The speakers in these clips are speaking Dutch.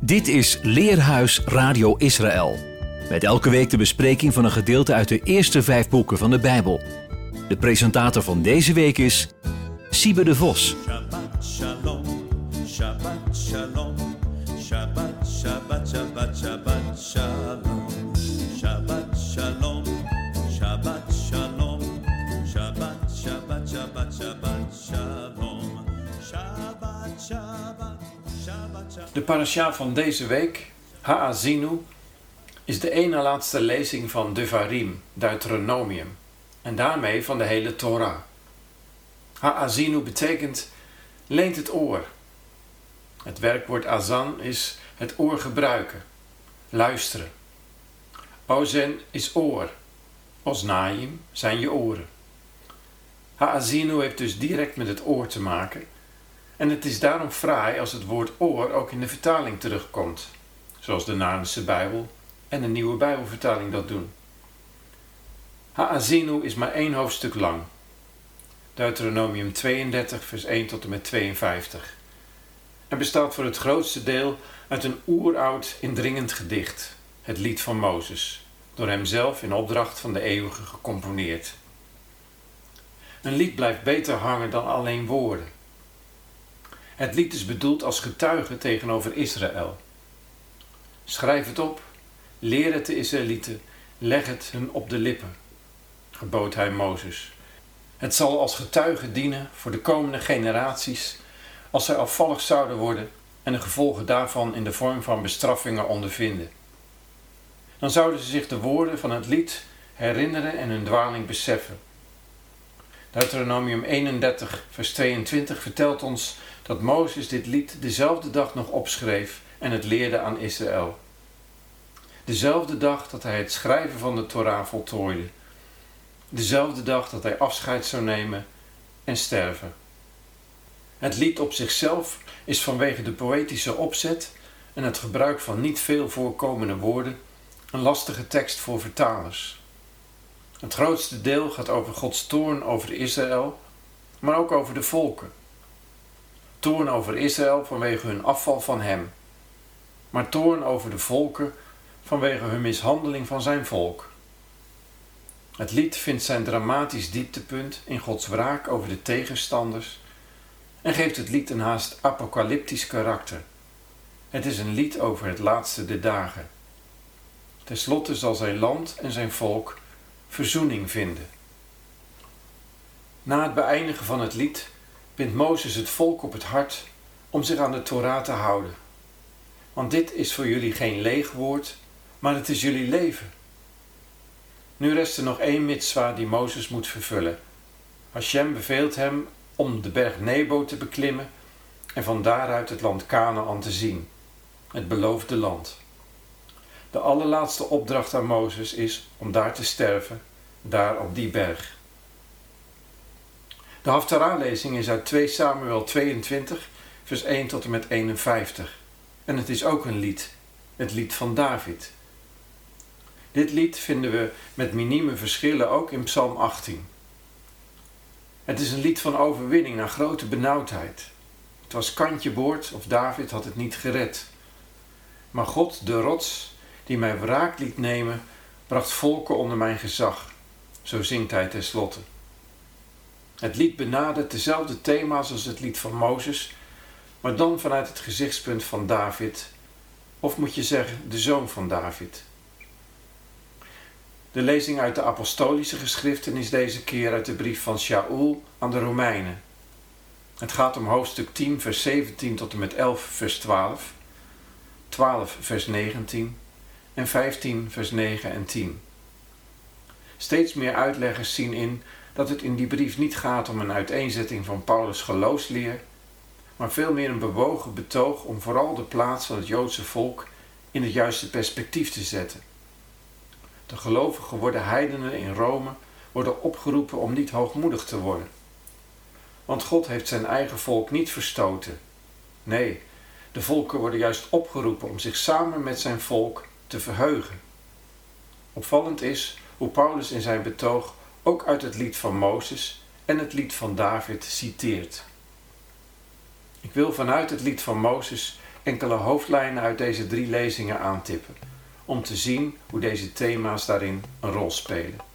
Dit is Leerhuis Radio Israël. Met elke week de bespreking van een gedeelte uit de eerste vijf boeken van de Bijbel. De presentator van deze week is Siebe de Vos. De parasha van deze week, Haazinu, is de ene laatste lezing van Devarim, Deuteronomium, en daarmee van de hele Torah. Haazinu betekent leent het oor. Het werkwoord azan is het oor gebruiken, luisteren. Ozen is oor, osnaim zijn je oren. Haazinu heeft dus direct met het oor te maken en het is daarom fraai als het woord oor ook in de vertaling terugkomt, zoals de Narnische Bijbel en de Nieuwe Bijbelvertaling dat doen. Haazinu is maar één hoofdstuk lang. Deuteronomium 32, vers 1 tot en met 52. En bestaat voor het grootste deel uit een oeroud indringend gedicht, het lied van Mozes, door hemzelf in opdracht van de eeuwige gecomponeerd. Een lied blijft beter hangen dan alleen woorden. Het lied is bedoeld als getuige tegenover Israël. Schrijf het op, leer het de Israëlieten, leg het hun op de lippen, gebood hij Mozes. Het zal als getuige dienen voor de komende generaties als zij afvallig zouden worden en de gevolgen daarvan in de vorm van bestraffingen ondervinden. Dan zouden ze zich de woorden van het lied herinneren en hun dwaling beseffen. Deuteronomium 31, vers 22 vertelt ons dat Mozes dit lied dezelfde dag nog opschreef en het leerde aan Israël. Dezelfde dag dat hij het schrijven van de Torah voltooide. Dezelfde dag dat hij afscheid zou nemen en sterven. Het lied op zichzelf is vanwege de poëtische opzet en het gebruik van niet veel voorkomende woorden een lastige tekst voor vertalers. Het grootste deel gaat over Gods toorn over Israël, maar ook over de volken. Toorn over Israël vanwege hun afval van Hem, maar toorn over de volken vanwege hun mishandeling van Zijn volk. Het lied vindt zijn dramatisch dieptepunt in Gods wraak over de tegenstanders en geeft het lied een haast apocalyptisch karakter. Het is een lied over het laatste der dagen. Ten slotte zal zijn land en zijn volk verzoening vinden. Na het beëindigen van het lied bindt Mozes het volk op het hart om zich aan de Torah te houden. Want dit is voor jullie geen leeg woord, maar het is jullie leven. Nu rest er nog één mitzwa die Mozes moet vervullen. Hashem beveelt hem om de berg Nebo te beklimmen en van daaruit het land Canaan te zien, het beloofde land. De allerlaatste opdracht aan Mozes is om daar te sterven, daar op die berg. De Haftarah-lezing is uit 2 Samuel 22, vers 1 tot en met 51. En het is ook een lied, het lied van David. Dit lied vinden we met minieme verschillen ook in Psalm 18. Het is een lied van overwinning naar grote benauwdheid. Het was kantje boord of David had het niet gered. Maar God, de rots, die mij wraak liet nemen, bracht volken onder mijn gezag. Zo zingt hij tenslotte. Het lied benadert dezelfde thema's als het lied van Mozes, maar dan vanuit het gezichtspunt van David, of moet je zeggen de zoon van David. De lezing uit de apostolische geschriften is deze keer uit de brief van Shaul aan de Romeinen. Het gaat om hoofdstuk 10, vers 17 tot en met 11, vers 12, 12, vers 19 en 15, vers 9 en 10. Steeds meer uitleggers zien in dat het in die brief niet gaat om een uiteenzetting van Paulus' geloofsleer, maar veel meer een bewogen betoog om vooral de plaats van het Joodse volk in het juiste perspectief te zetten. De gelovig geworden heidenen in Rome worden opgeroepen om niet hoogmoedig te worden. Want God heeft zijn eigen volk niet verstoten. Nee, de volken worden juist opgeroepen om zich samen met zijn volk te verheugen. Opvallend is hoe Paulus in zijn betoog ook uit het lied van Mozes en het lied van David citeert. Ik wil vanuit het lied van Mozes enkele hoofdlijnen uit deze drie lezingen aantippen, om te zien hoe deze thema's daarin een rol spelen.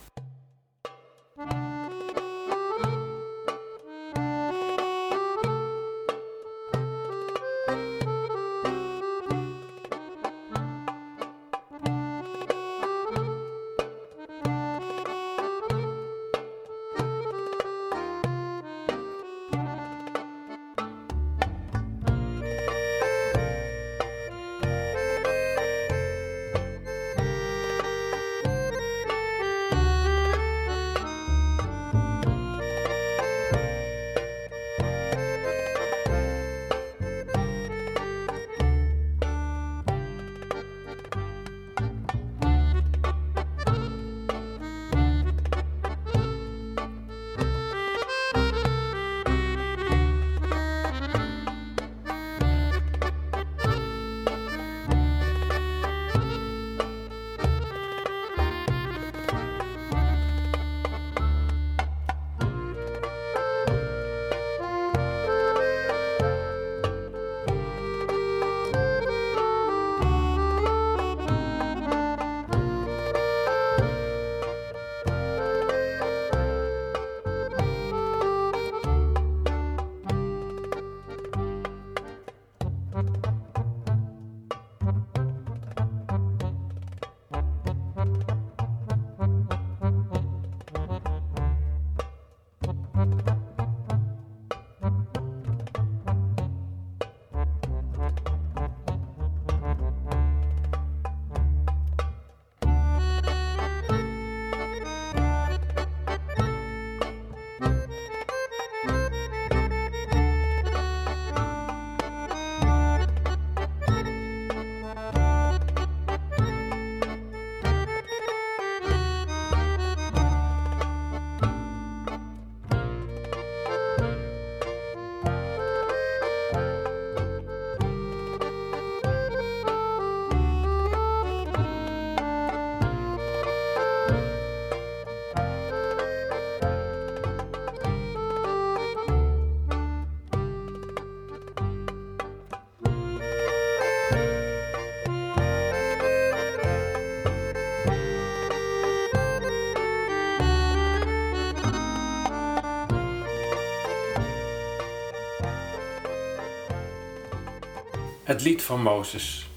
Het lied van Mozes.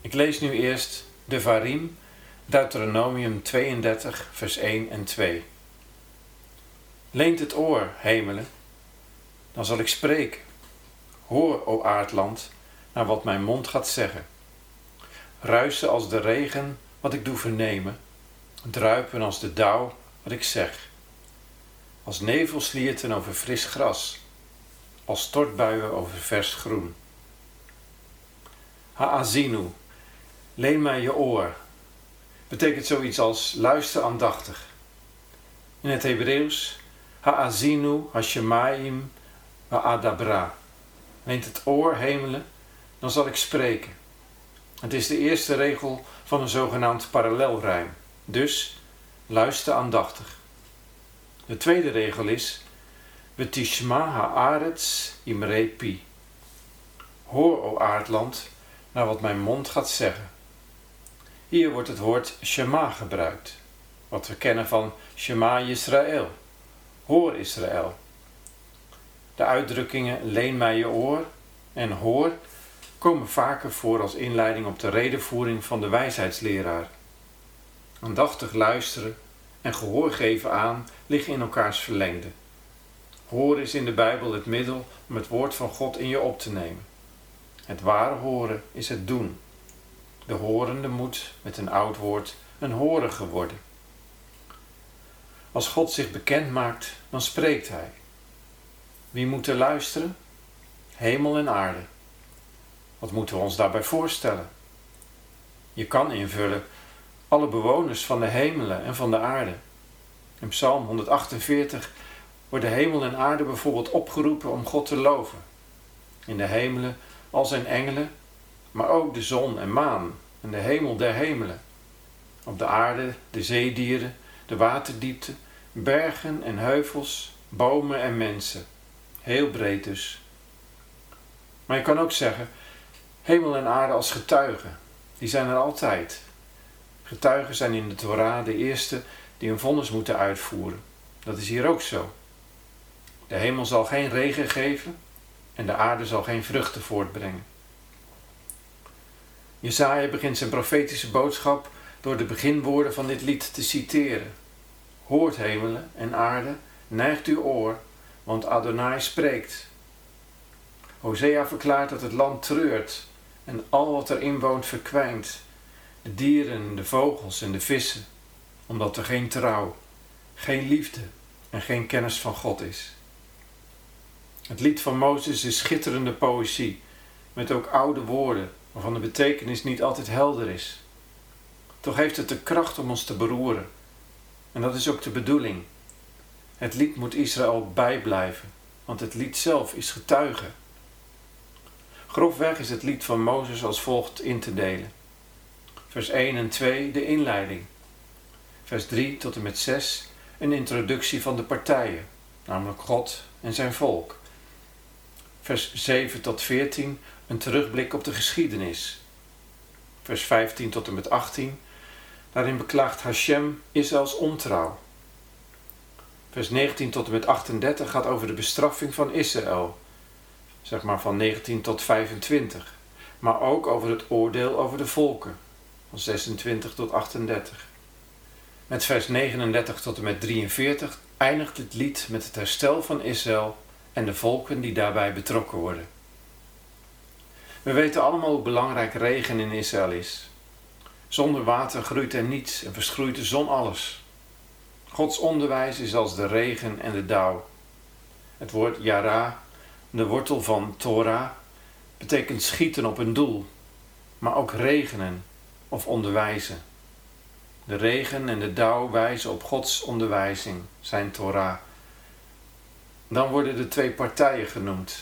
Ik lees nu eerst de Varim, Deuteronomium 32, vers 1 en 2. Leent het oor, hemelen, dan zal ik spreken. Hoor, o aardland, naar wat mijn mond gaat zeggen. Ruisen als de regen, wat ik doe vernemen. Druipen als de dauw, wat ik zeg. Als nevelslierten over fris gras. Als stortbuien over vers groen. Ha'azinu, leen mij je oor, betekent zoiets als luister aandachtig. In het Hebreeuws, ha'azinu hashemaim wa'adabra. Leent het oor hemelen, dan zal ik spreken. Het is de eerste regel van een zogenaamd parallelrijm. Dus luister aandachtig. De tweede regel is Betishma ha'aretz imre pi. Hoor, o aardland, naar wat mijn mond gaat zeggen. Hier wordt het woord Shema gebruikt, wat we kennen van Shema Israël. Hoor Israël. De uitdrukkingen leen mij je oor en hoor komen vaker voor als inleiding op de redenvoering van de wijsheidsleraar. Aandachtig luisteren en gehoor geven aan liggen in elkaars verlengde. Hoor is in de Bijbel het middel om het woord van God in je op te nemen. Het ware horen is het doen. De horende moet, met een oud woord, een horige worden. Als God zich bekend maakt, dan spreekt Hij. Wie moet er luisteren? Hemel en aarde. Wat moeten we ons daarbij voorstellen? Je kan invullen alle bewoners van de hemelen en van de aarde. In Psalm 148 worden hemel en aarde bijvoorbeeld opgeroepen om God te loven. In de hemelen al zijn engelen, maar ook de zon en maan en de hemel der hemelen. Op de aarde de zeedieren, de waterdiepte, bergen en heuvels, bomen en mensen. Heel breed dus. Maar je kan ook zeggen, Hemel en aarde als getuigen, die zijn er altijd. Getuigen zijn in de Torah de eerste die een vonnis moeten uitvoeren. Dat is hier ook zo. De hemel zal geen regen geven en de aarde zal geen vruchten voortbrengen. Jesaja begint zijn profetische boodschap door de beginwoorden van dit lied te citeren. Hoort hemelen en aarde, neigt uw oor, want Adonai spreekt. Hosea verklaart dat het land treurt en al wat erin woont verkwijnt. De dieren, de vogels en de vissen, omdat er geen trouw, geen liefde en geen kennis van God is. Het lied van Mozes is schitterende poëzie, met ook oude woorden, waarvan de betekenis niet altijd helder is. Toch heeft het de kracht om ons te beroeren. En dat is ook de bedoeling. Het lied moet Israël bijblijven, want het lied zelf is getuige. Grofweg is het lied van Mozes als volgt in te delen. Vers 1 en 2 de inleiding. Vers 3 tot en met 6 een introductie van de partijen, namelijk God en zijn volk. Vers 7 tot 14 een terugblik op de geschiedenis. Vers 15 tot en met 18 daarin beklaagt Hashem Israëls ontrouw. Vers 19 tot en met 38 gaat over de bestraffing van Israël, zeg maar van 19 tot 25, maar ook over het oordeel over de volken, van 26 tot 38. Met vers 39 tot en met 43 eindigt het lied met het herstel van Israël en de volken die daarbij betrokken worden. We weten allemaal hoe belangrijk regen in Israël is. Zonder water groeit er niets en verschroeit de zon alles. Gods onderwijs is als de regen en de dauw. Het woord yara, de wortel van Torah, betekent schieten op een doel, maar ook regenen of onderwijzen. De regen en de dauw wijzen op Gods onderwijzing, zijn Torah. Dan worden de twee partijen genoemd.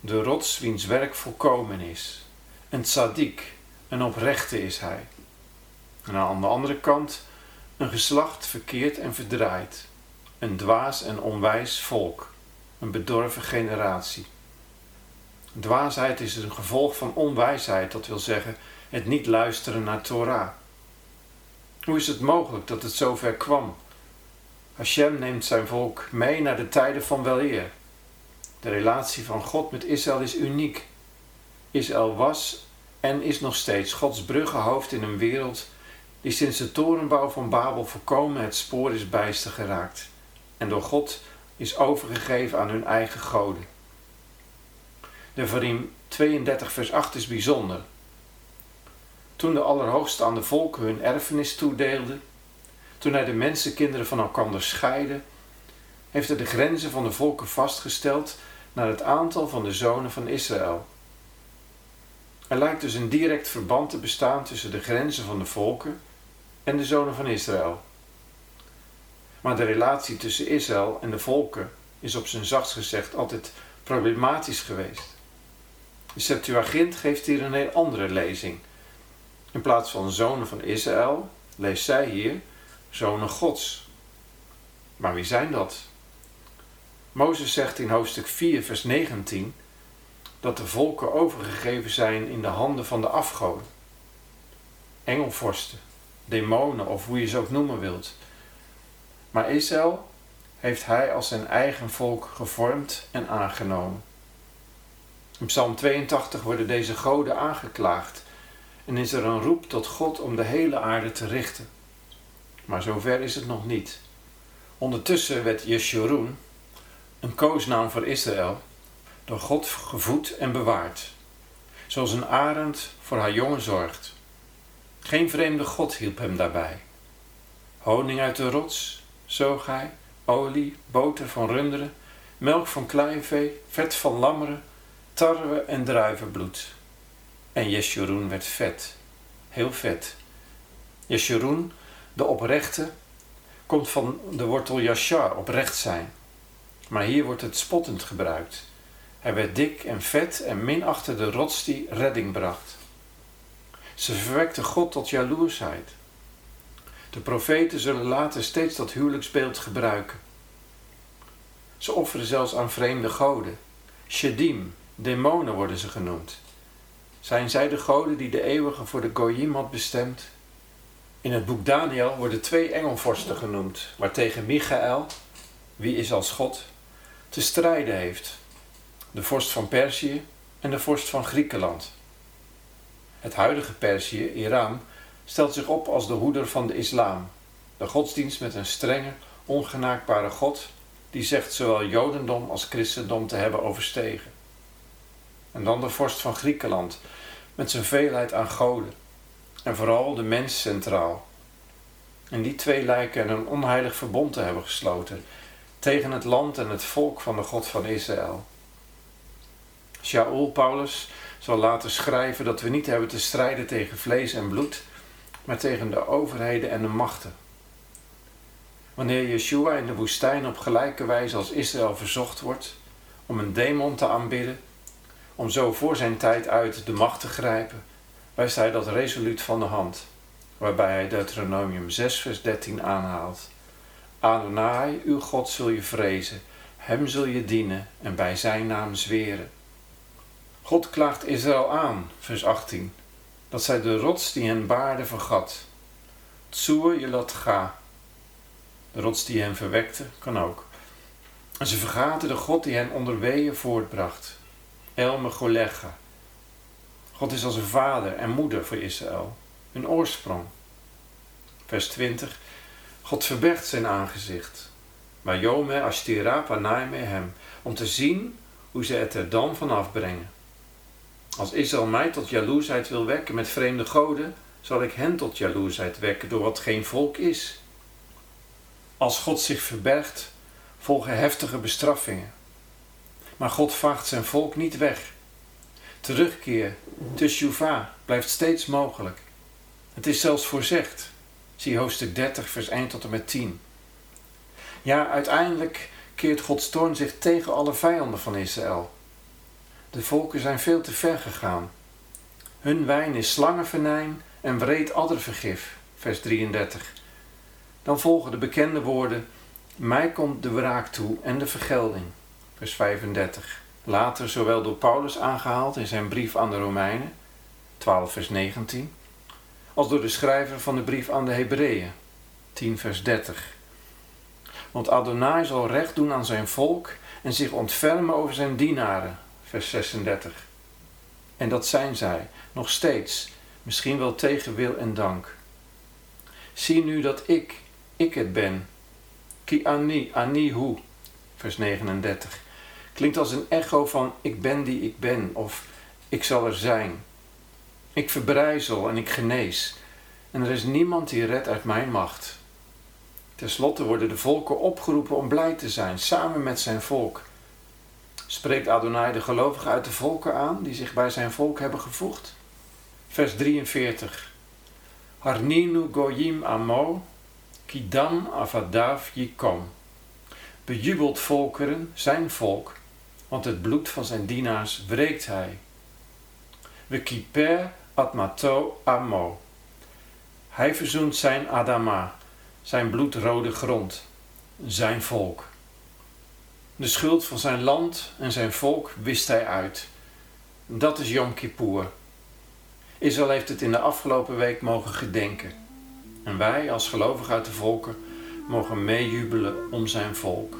De rots wiens werk volkomen is. Een tzaddik, een oprechte is hij. En aan de andere kant een geslacht verkeerd en verdraaid. Een dwaas en onwijs volk. Een bedorven generatie. Dwaasheid is een gevolg van onwijsheid, dat wil zeggen het niet luisteren naar Torah. Hoe is het mogelijk dat het zover kwam? Hashem neemt zijn volk mee naar de tijden van weleer. De relatie van God met Israël is uniek. Israël was en is nog steeds Gods bruggenhoofd in een wereld die sinds de torenbouw van Babel voorkomen het spoor is bijster geraakt en door God is overgegeven aan hun eigen goden. De Varim 32 vers 8 is bijzonder. Toen de Allerhoogste aan de volken hun erfenis toedeelde, toen hij de mensenkinderen van elkaar scheidde, heeft hij de grenzen van de volken vastgesteld naar het aantal van de zonen van Israël. Er lijkt dus een direct verband te bestaan tussen de grenzen van de volken en de zonen van Israël. Maar de relatie tussen Israël en de volken is op zijn zachtst gezegd altijd problematisch geweest. De Septuagint geeft hier een heel andere lezing. In plaats van zonen van Israël leest zij hier zonen Gods. Maar wie zijn dat? Mozes zegt in hoofdstuk 4, vers 19 dat de volken overgegeven zijn in de handen van de afgoden. Engelvorsten, demonen of hoe je ze ook noemen wilt. Maar Israël heeft hij als zijn eigen volk gevormd en aangenomen. In Psalm 82 worden deze goden aangeklaagd en is er een roep tot God om de hele aarde te richten. Maar zover is het nog niet. Ondertussen werd Jeshurun, een koosnaam voor Israël, door God gevoed en bewaard, zoals een arend voor haar jongen zorgt. Geen vreemde God hielp hem daarbij. Honing uit de rots zoog hij, olie, boter van runderen, melk van kleinvee, vet van lammeren, tarwe en druivenbloed. En Jeshurun werd vet, heel vet. Jeshurun, de oprechte, komt van de wortel yashar, oprecht zijn. Maar hier wordt het spottend gebruikt. Hij werd dik en vet en minachtte de rots die redding bracht. Ze verwekte God tot jaloersheid. De profeten zullen later steeds dat huwelijksbeeld gebruiken. Ze offeren zelfs aan vreemde goden. Shedim, demonen worden ze genoemd. Zijn zij de goden die de eeuwige voor de Goyim had bestemd? In het boek Daniel worden twee engelvorsten genoemd, waartegen Michael, wie is als God, te strijden heeft. De vorst van Perzië en de vorst van Griekenland. Het huidige Perzië, Iran, stelt zich op als de hoeder van de islam, de godsdienst met een strenge, ongenaakbare God die zegt zowel Jodendom als Christendom te hebben overstegen. En dan de vorst van Griekenland, met zijn veelheid aan goden, en vooral de mens centraal. En die twee lijken een onheilig verbond te hebben gesloten tegen het land en het volk van de God van Israël. Shaul Paulus zal later schrijven dat we niet hebben te strijden tegen vlees en bloed, maar tegen de overheden en de machten. Wanneer Yeshua in de woestijn op gelijke wijze als Israël verzocht wordt om een demon te aanbidden, om zo voor zijn tijd uit de macht te grijpen, wijst hij dat resoluut van de hand, waarbij hij Deuteronomium 6 vers 13 aanhaalt. Adonai, uw God zul je vrezen, hem zul je dienen en bij zijn naam zweren. God klaagt Israël aan, vers 18, dat zij de rots die hen baarde vergat. Tsur je ga. De rots die hen verwekte, kan ook. En ze vergaten de God die hen onder weeën voortbracht. Elme Golega. God is als een vader en moeder voor Israël, een oorsprong. Vers 20. God verbergt zijn aangezicht. Maar Jome Ashtira Panaime hem, om te zien hoe ze het er dan vanaf brengen. Als Israël mij tot jaloersheid wil wekken met vreemde goden, zal ik hen tot jaloersheid wekken door wat geen volk is. Als God zich verbergt, volgen heftige bestraffingen. Maar God vaagt zijn volk niet weg. Terugkeer, teshuva, blijft steeds mogelijk. Het is zelfs voorzegd. Zie hoofdstuk 30, vers 1 tot en met 10. Ja, uiteindelijk keert Gods toorn zich tegen alle vijanden van Israël. De volken zijn veel te ver gegaan. Hun wijn is slangenvenijn en wreed addervergif, vers 33. Dan volgen de bekende woorden: Mij komt de wraak toe en de vergelding, vers 35. Later zowel door Paulus aangehaald in zijn brief aan de Romeinen, 12 vers 19, als door de schrijver van de brief aan de Hebreeën, 10 vers 30. Want Adonai zal recht doen aan zijn volk en zich ontfermen over zijn dienaren, vers 36. En dat zijn zij, nog steeds, misschien wel tegen wil en dank. Zie nu dat ik, ik het ben. Ki ani, ani hu, vers 39. Klinkt als een echo van ik ben die ik ben of ik zal er zijn. Ik verbrijzel en ik genees. En er is niemand die redt uit mijn macht. Ten slotte worden de volken opgeroepen om blij te zijn, samen met zijn volk. Spreekt Adonai de gelovigen uit de volken aan die zich bij zijn volk hebben gevoegd? Vers 43. Harninu goyim amo, kidam avadav yikom. Bejubelt volkeren zijn volk, want het bloed van zijn dienaars wreekt hij. We kiper atmato amo. Hij verzoent zijn Adama, zijn bloedrode grond, zijn volk. De schuld van zijn land en zijn volk wist hij uit. Dat is Yom Kippur. Israël heeft het in de afgelopen week mogen gedenken. En wij als gelovigen uit de volken mogen meejubelen om zijn volk.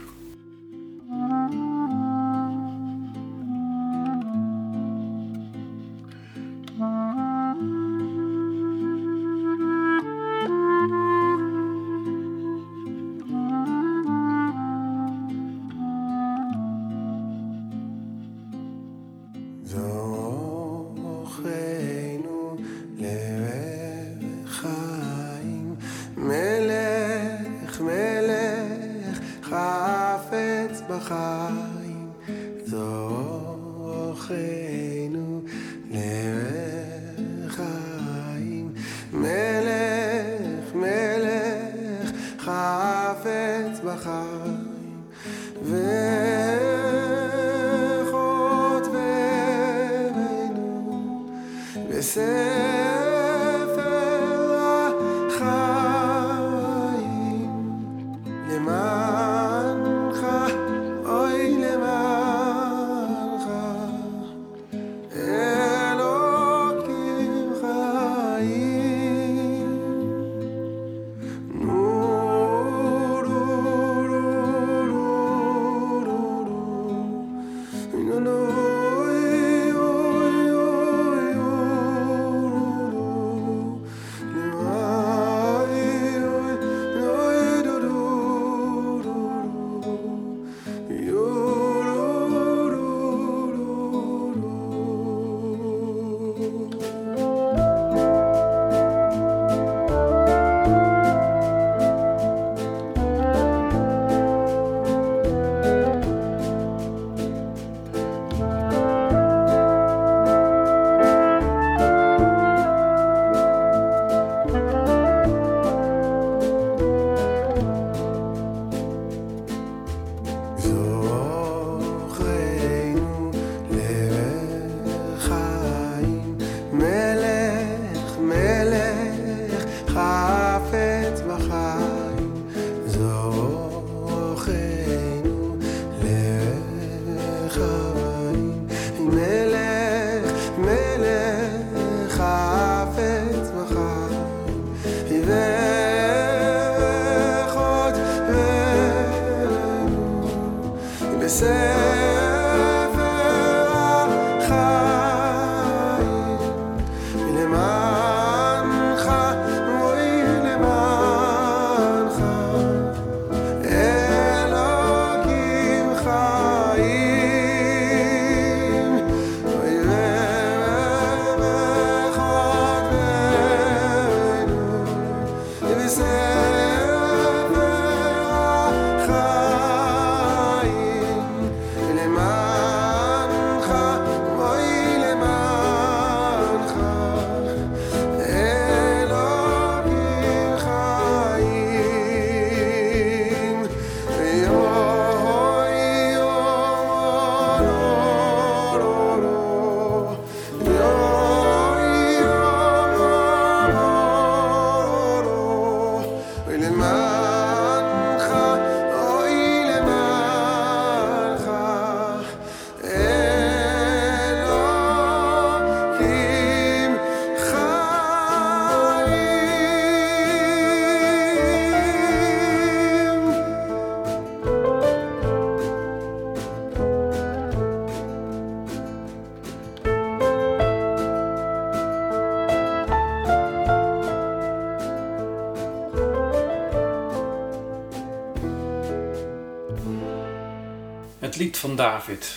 Van David.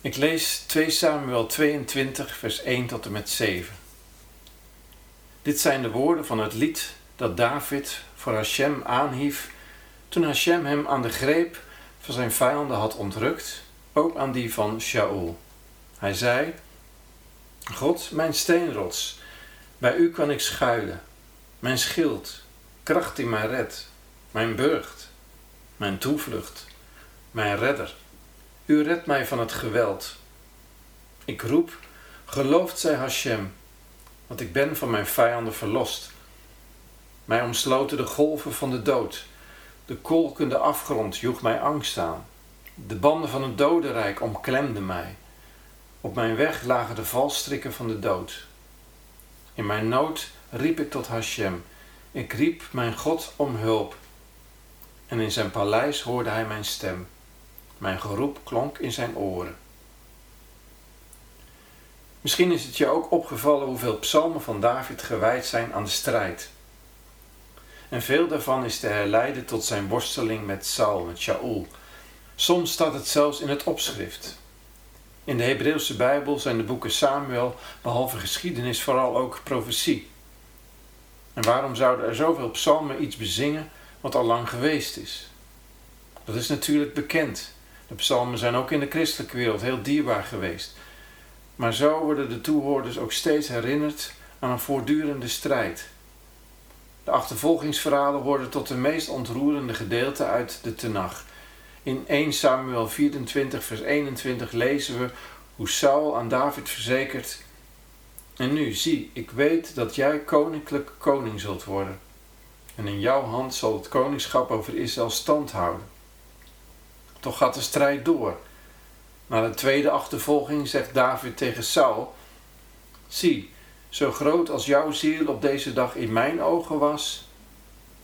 Ik lees 2 Samuel 22, vers 1 tot en met 7. Dit zijn de woorden van het lied dat David voor Hashem aanhief toen Hashem hem aan de greep van zijn vijanden had ontrukt, ook aan die van Shaul. Hij zei: God, mijn steenrots, bij u kan ik schuilen, mijn schild, kracht die mij redt, mijn burcht, mijn toevlucht, mijn redder. U redt mij van het geweld. Ik roep, geloofd zij Hashem, want ik ben van mijn vijanden verlost. Mij omsloten de golven van de dood. De kolkende afgrond joeg mij angst aan. De banden van het dodenrijk omklemden mij. Op mijn weg lagen de valstrikken van de dood. In mijn nood riep ik tot Hashem. Ik riep mijn God om hulp. En in zijn paleis hoorde hij mijn stem. Mijn geroep klonk in zijn oren. Misschien is het je ook opgevallen hoeveel psalmen van David gewijd zijn aan de strijd. En veel daarvan is te herleiden tot zijn worsteling met Saul, met Shaul. Soms staat het zelfs in het opschrift. In de Hebreeuwse Bijbel zijn de boeken Samuel, behalve geschiedenis, vooral ook profetie. En waarom zouden er zoveel psalmen iets bezingen wat al lang geweest is? Dat is natuurlijk bekend. De psalmen zijn ook in de christelijke wereld heel dierbaar geweest. Maar zo worden de toehoorders ook steeds herinnerd aan een voortdurende strijd. De achtervolgingsverhalen worden tot de meest ontroerende gedeelte uit de Tenach. In 1 Samuel 24, vers 21 lezen we hoe Saul aan David verzekert: En nu, zie, ik weet dat jij koninklijk koning zult worden. En in jouw hand zal het koningschap over Israël stand houden. Toch gaat de strijd door. Na de tweede achtervolging zegt David tegen Saul: Zie, zo groot als jouw ziel op deze dag in mijn ogen was,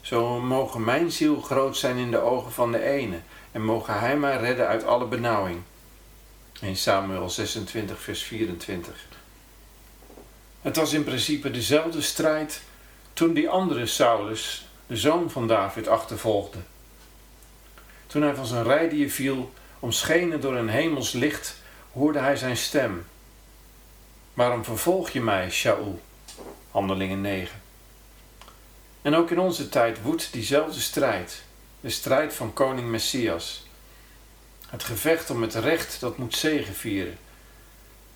zo mogen mijn ziel groot zijn in de ogen van de ene, en mogen hij mij redden uit alle benauwing. In Samuel 26, vers 24. Het was in principe dezelfde strijd toen die andere Saulus, de zoon van David, achtervolgde. Toen hij van zijn rijdier viel, omschenen door een hemels licht, hoorde hij zijn stem. Waarom vervolg je mij, Shaul? Handelingen 9. En ook in onze tijd woedt diezelfde strijd, de strijd van koning Messias. Het gevecht om het recht dat moet zegevieren.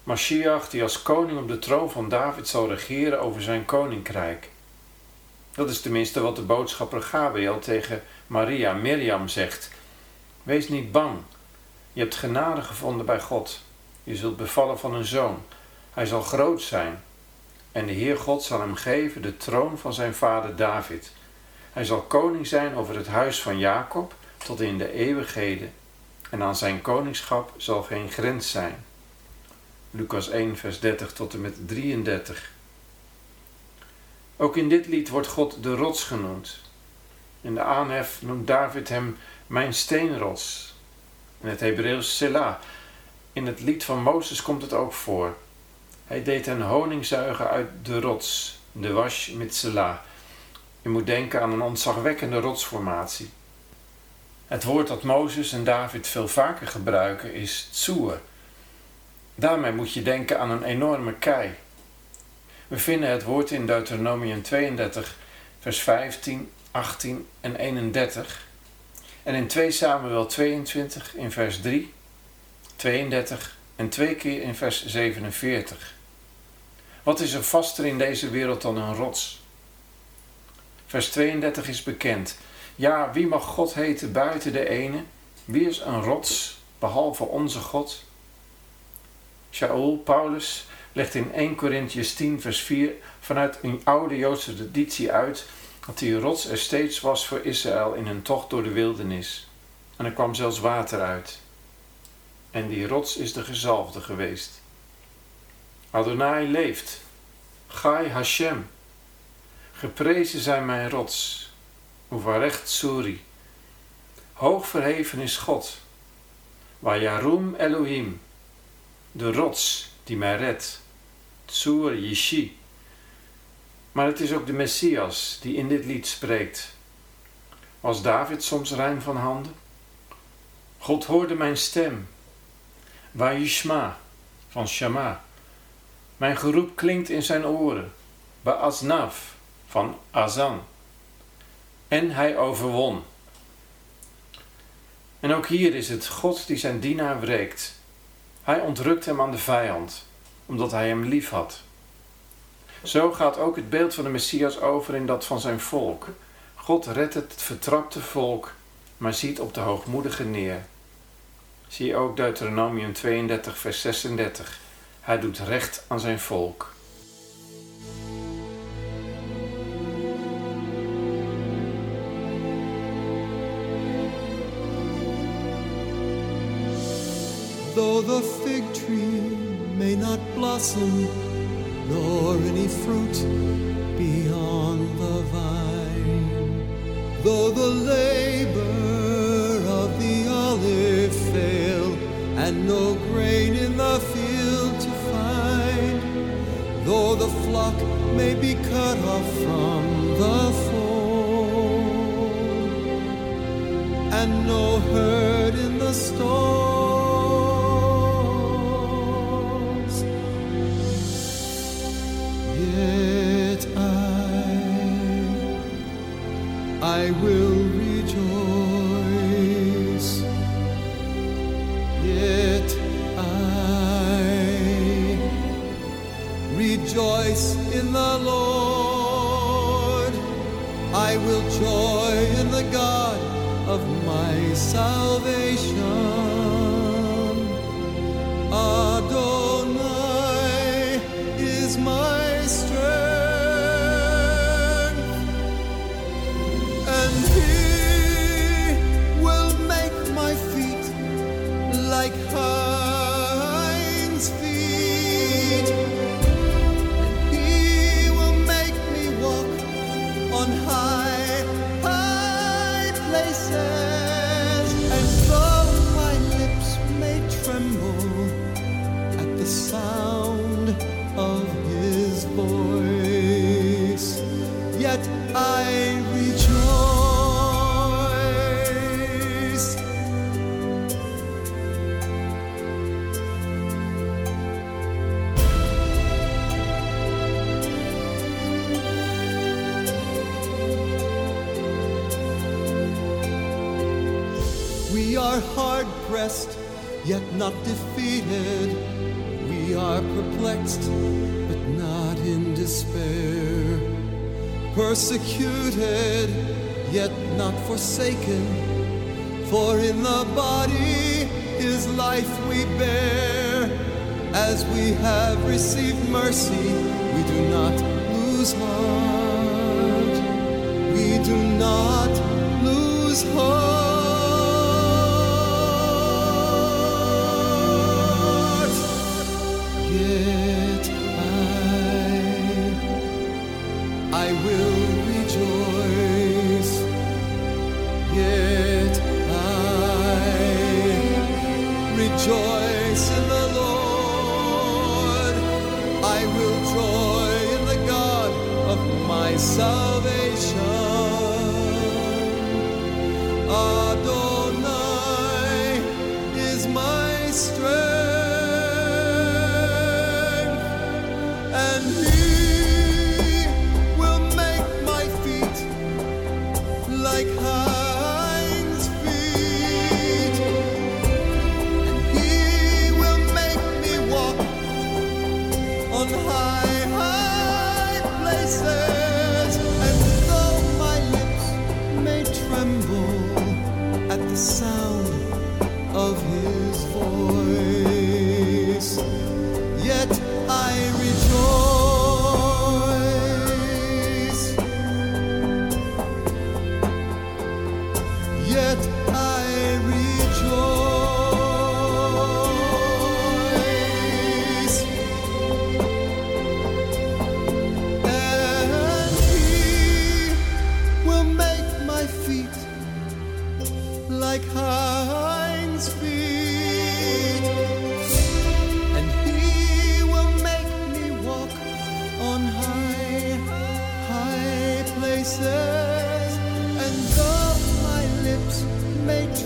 Mashiach die als koning op de troon van David zal regeren over zijn koninkrijk. Dat is tenminste wat de boodschapper Gabriel tegen Maria Miriam zegt. Wees niet bang. Je hebt genade gevonden bij God. Je zult bevallen van een zoon. Hij zal groot zijn. En de Heer God zal hem geven de troon van zijn vader David. Hij zal koning zijn over het huis van Jacob tot in de eeuwigheden. En aan zijn koningschap zal geen grens zijn. Lucas 1, vers 30 tot en met 33. Ook in dit lied wordt God de rots genoemd. In de aanhef noemt David hem mijn steenrots. In het Hebreeuws Selah. In het lied van Mozes komt het ook voor. Hij deed hen honing zuigen uit de rots, de wash met Selah. Je moet denken aan een ontzagwekkende rotsformatie. Het woord dat Mozes en David veel vaker gebruiken is tsoer. Daarmee moet je denken aan een enorme kei. We vinden het woord in Deuteronomium 32, vers 15, 18 en 31. En in 2 Samuel 22 in vers 3, 32 en twee keer in vers 47. Wat is er vaster in deze wereld dan een rots? Vers 32 is bekend. Ja, wie mag God heten buiten de ene? Wie is een rots behalve onze God? Shaul, Paulus, legt in 1 Corinthians 10 vers 4 vanuit een oude Joodse traditie uit dat die rots er steeds was voor Israël in hun tocht door de wildernis. En er kwam zelfs water uit. En die rots is de gezalfde geweest. Adonai leeft. Gai Hashem. Geprezen zijn mijn rots. Uvarecht Suri. Hoog verheven is God. Wajarum Elohim. De rots die mij redt. Tsur Yishi. Maar het is ook de Messias die in dit lied spreekt. Was David soms rein van handen? God hoorde mijn stem. Wayishma van Shama. Mijn geroep klinkt in zijn oren. Ba'aznaf van Azan. En hij overwon. En ook hier is het God die zijn dienaar wreekt. Hij ontrukt hem aan de vijand, omdat hij hem lief had. Zo gaat ook het beeld van de Messias over in dat van zijn volk. God redt het vertrapte volk, maar ziet op de hoogmoedige neer. Zie ook Deuteronomium 32, vers 36. Hij doet recht aan zijn volk. Though the fig tree may not blossom, nor any fruit beyond the vine, though the labor of the olive fail, and no grain in the field to find, though the flock may be cut off from the fold, and no herd in the stalls. Salvation. Adonai is my strength, and He will make my feet like hinds' feet, and He will make me walk on high, high places, amor. Not defeated. We are perplexed, but not in despair. Persecuted, yet not forsaken. For in the body is life we bear. As we have received mercy, we do not lose heart. We do not lose heart. I will joy in the God of my salvation.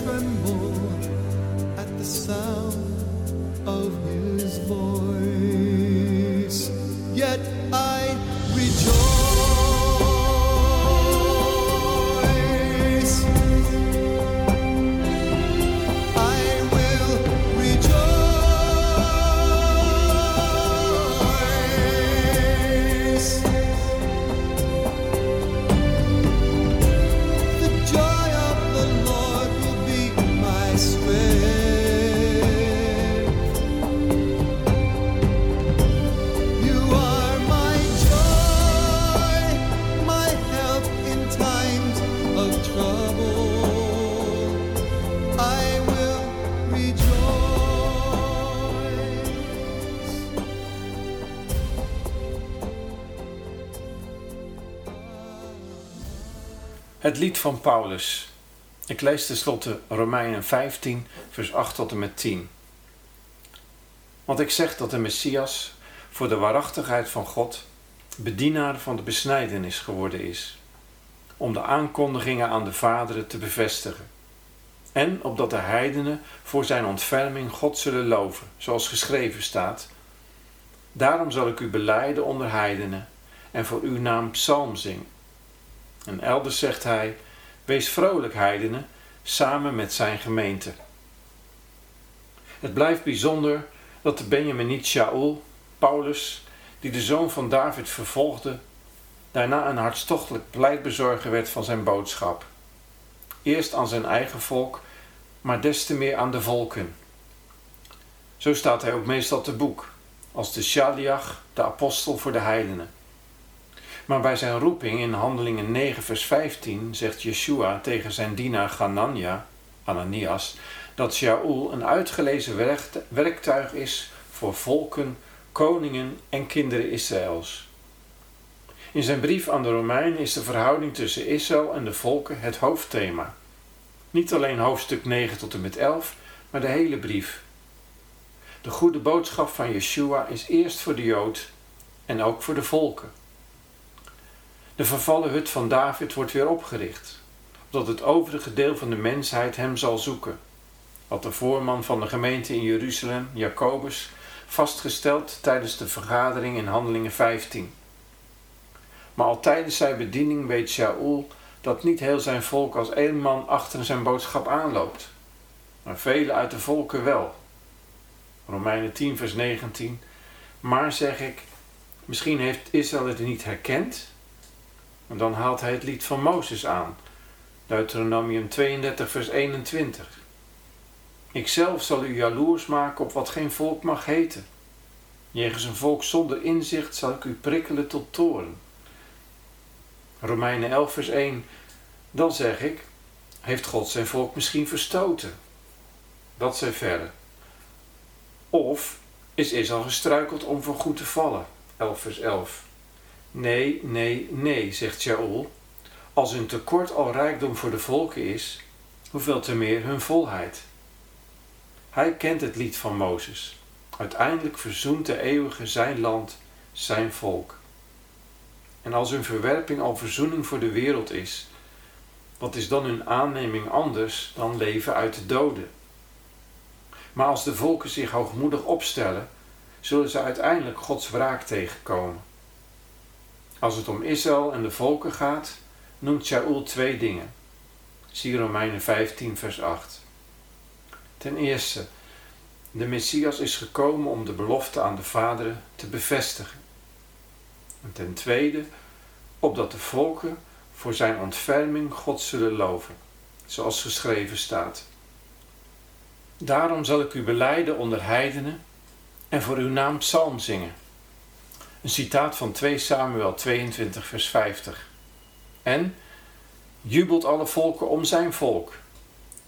Anh Het lied van Paulus. Ik lees tenslotte Romeinen 15, vers 8 tot en met 10. Want ik zeg dat de Messias voor de waarachtigheid van God bedienaar van de besnijdenis geworden is, om de aankondigingen aan de vaderen te bevestigen. En opdat de heidenen voor zijn ontferming God zullen loven, zoals geschreven staat. Daarom zal ik u beleiden onder heidenen en voor uw naam psalm zingen. En elders zegt hij: Wees vrolijk, heidenen, samen met zijn gemeente. Het blijft bijzonder dat de Benjaminiet Shaul, Paulus, die de zoon van David vervolgde, daarna een hartstochtelijk pleitbezorger werd van zijn boodschap. Eerst aan zijn eigen volk, maar des te meer aan de volken. Zo staat hij ook meestal te boek, als de Shaliach, de apostel voor de heidenen. Maar bij zijn roeping in Handelingen 9, vers 15 zegt Yeshua tegen zijn dienaar Ganania, Ananias, dat Shaul een uitgelezen werkt- werktuig is voor volken, koningen en kinderen Israëls. In zijn brief aan de Romeinen is de verhouding tussen Israël en de volken het hoofdthema. Niet alleen hoofdstuk 9 tot en met 11, maar de hele brief. De goede boodschap van Yeshua is eerst voor de Jood en ook voor de volken. De vervallen hut van David wordt weer opgericht, opdat het overige deel van de mensheid hem zal zoeken. Wat de voorman van de gemeente in Jeruzalem, Jacobus, vastgesteld tijdens de vergadering in Handelingen 15. Maar al tijdens zijn bediening weet Shaul dat niet heel zijn volk als één man achter zijn boodschap aanloopt, maar velen uit de volken wel. Romeinen 10, vers 19. Maar zeg ik, misschien heeft Israël het niet herkend. En dan haalt hij het lied van Mozes aan. Deuteronomium 32, vers 21. Ikzelf zal u jaloers maken op wat geen volk mag heten. Jegens een volk zonder inzicht zal ik u prikkelen tot toren. Romeinen 11, vers 1. Dan zeg ik, heeft God zijn volk misschien verstoten? Dat zij verre. Of is Israël gestruikeld om voor goed te vallen? 11 vers 11. Nee, nee, nee, zegt Shaul. Als hun tekort al rijkdom voor de volken is, hoeveel te meer hun volheid. Hij kent het lied van Mozes. Uiteindelijk verzoent de eeuwige zijn land, zijn volk. En als hun verwerping al verzoening voor de wereld is, wat is dan hun aanneming anders dan leven uit de doden? Maar als de volken zich hoogmoedig opstellen, zullen ze uiteindelijk Gods wraak tegenkomen. Als het om Israël en de volken gaat, noemt Shaul twee dingen. Zie Romeinen 15, vers 8. Ten eerste, de Messias is gekomen om de belofte aan de vaderen te bevestigen. En ten tweede, opdat de volken voor zijn ontferming God zullen loven, zoals geschreven staat. Daarom zal ik u beleiden onder heidenen en voor uw naam psalm zingen. Een citaat van 2 Samuel 22, vers 50. En jubelt alle volken om zijn volk.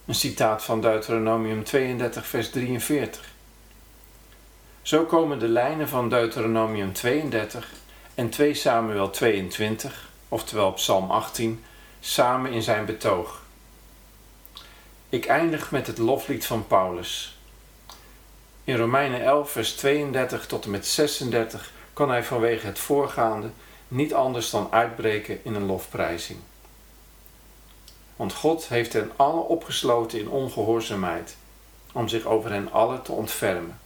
Een citaat van Deuteronomium 32, vers 43. Zo komen de lijnen van Deuteronomium 32 en 2 Samuel 22, oftewel Psalm 18, samen in zijn betoog. Ik eindig met het loflied van Paulus. In Romeinen 11, vers 32 tot en met 36 kan hij vanwege het voorgaande niet anders dan uitbreken in een lofprijzing. Want God heeft hen allen opgesloten in ongehoorzaamheid, om zich over hen allen te ontfermen.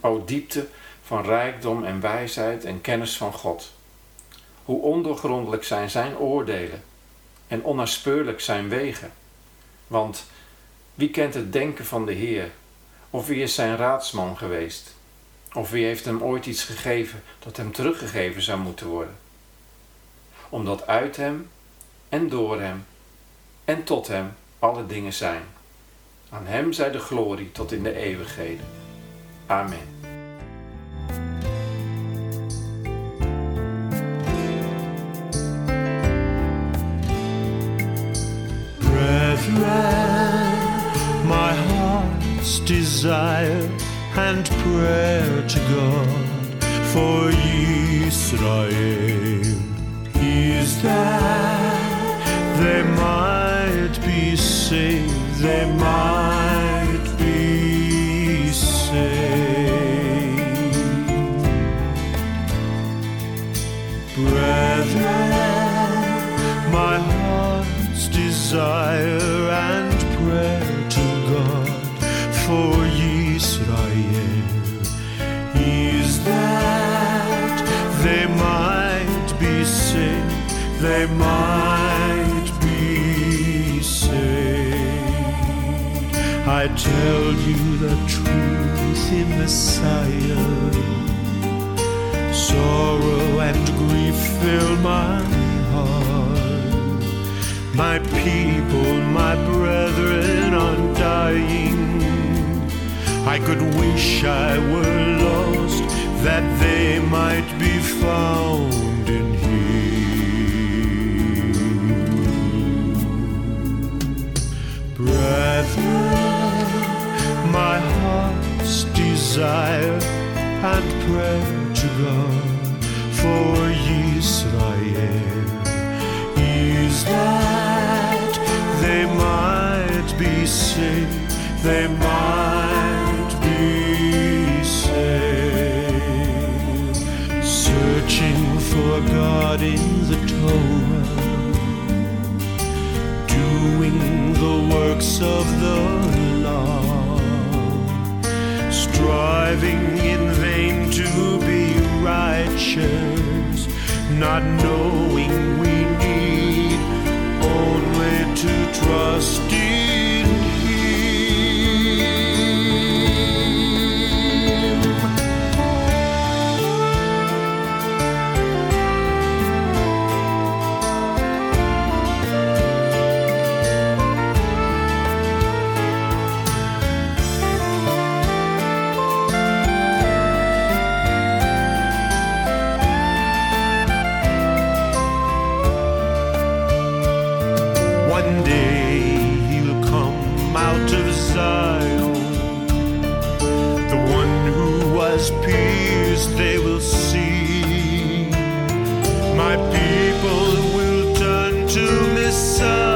O diepte van rijkdom en wijsheid en kennis van God. Hoe ondoorgrondelijk zijn zijn oordelen en onnaspeurlijk zijn wegen. Want wie kent het denken van de Heer? Of wie is zijn raadsman geweest? Of wie heeft hem ooit iets gegeven dat hem teruggegeven zou moeten worden? Omdat uit hem en door hem en tot hem alle dingen zijn. Aan hem zij de glorie tot in de eeuwigheden. Amen. And prayer to God for Israel. Is that they might be saved, they might they might be saved. I tell you the truth in Messiah sorrow and grief fill my heart. My people, my brethren are dying. I could wish I were lost that they might be found in Him. Brethren, my heart's desire and prayer to God for Israel is that they might be saved, they might be saved. Searching for God in the Torah, doing the works of the law striving in vain to be righteous, not knowing we need only to trust in One day he'll come out of Zion. The one who was pierced, they will see. My people will turn to Messiah.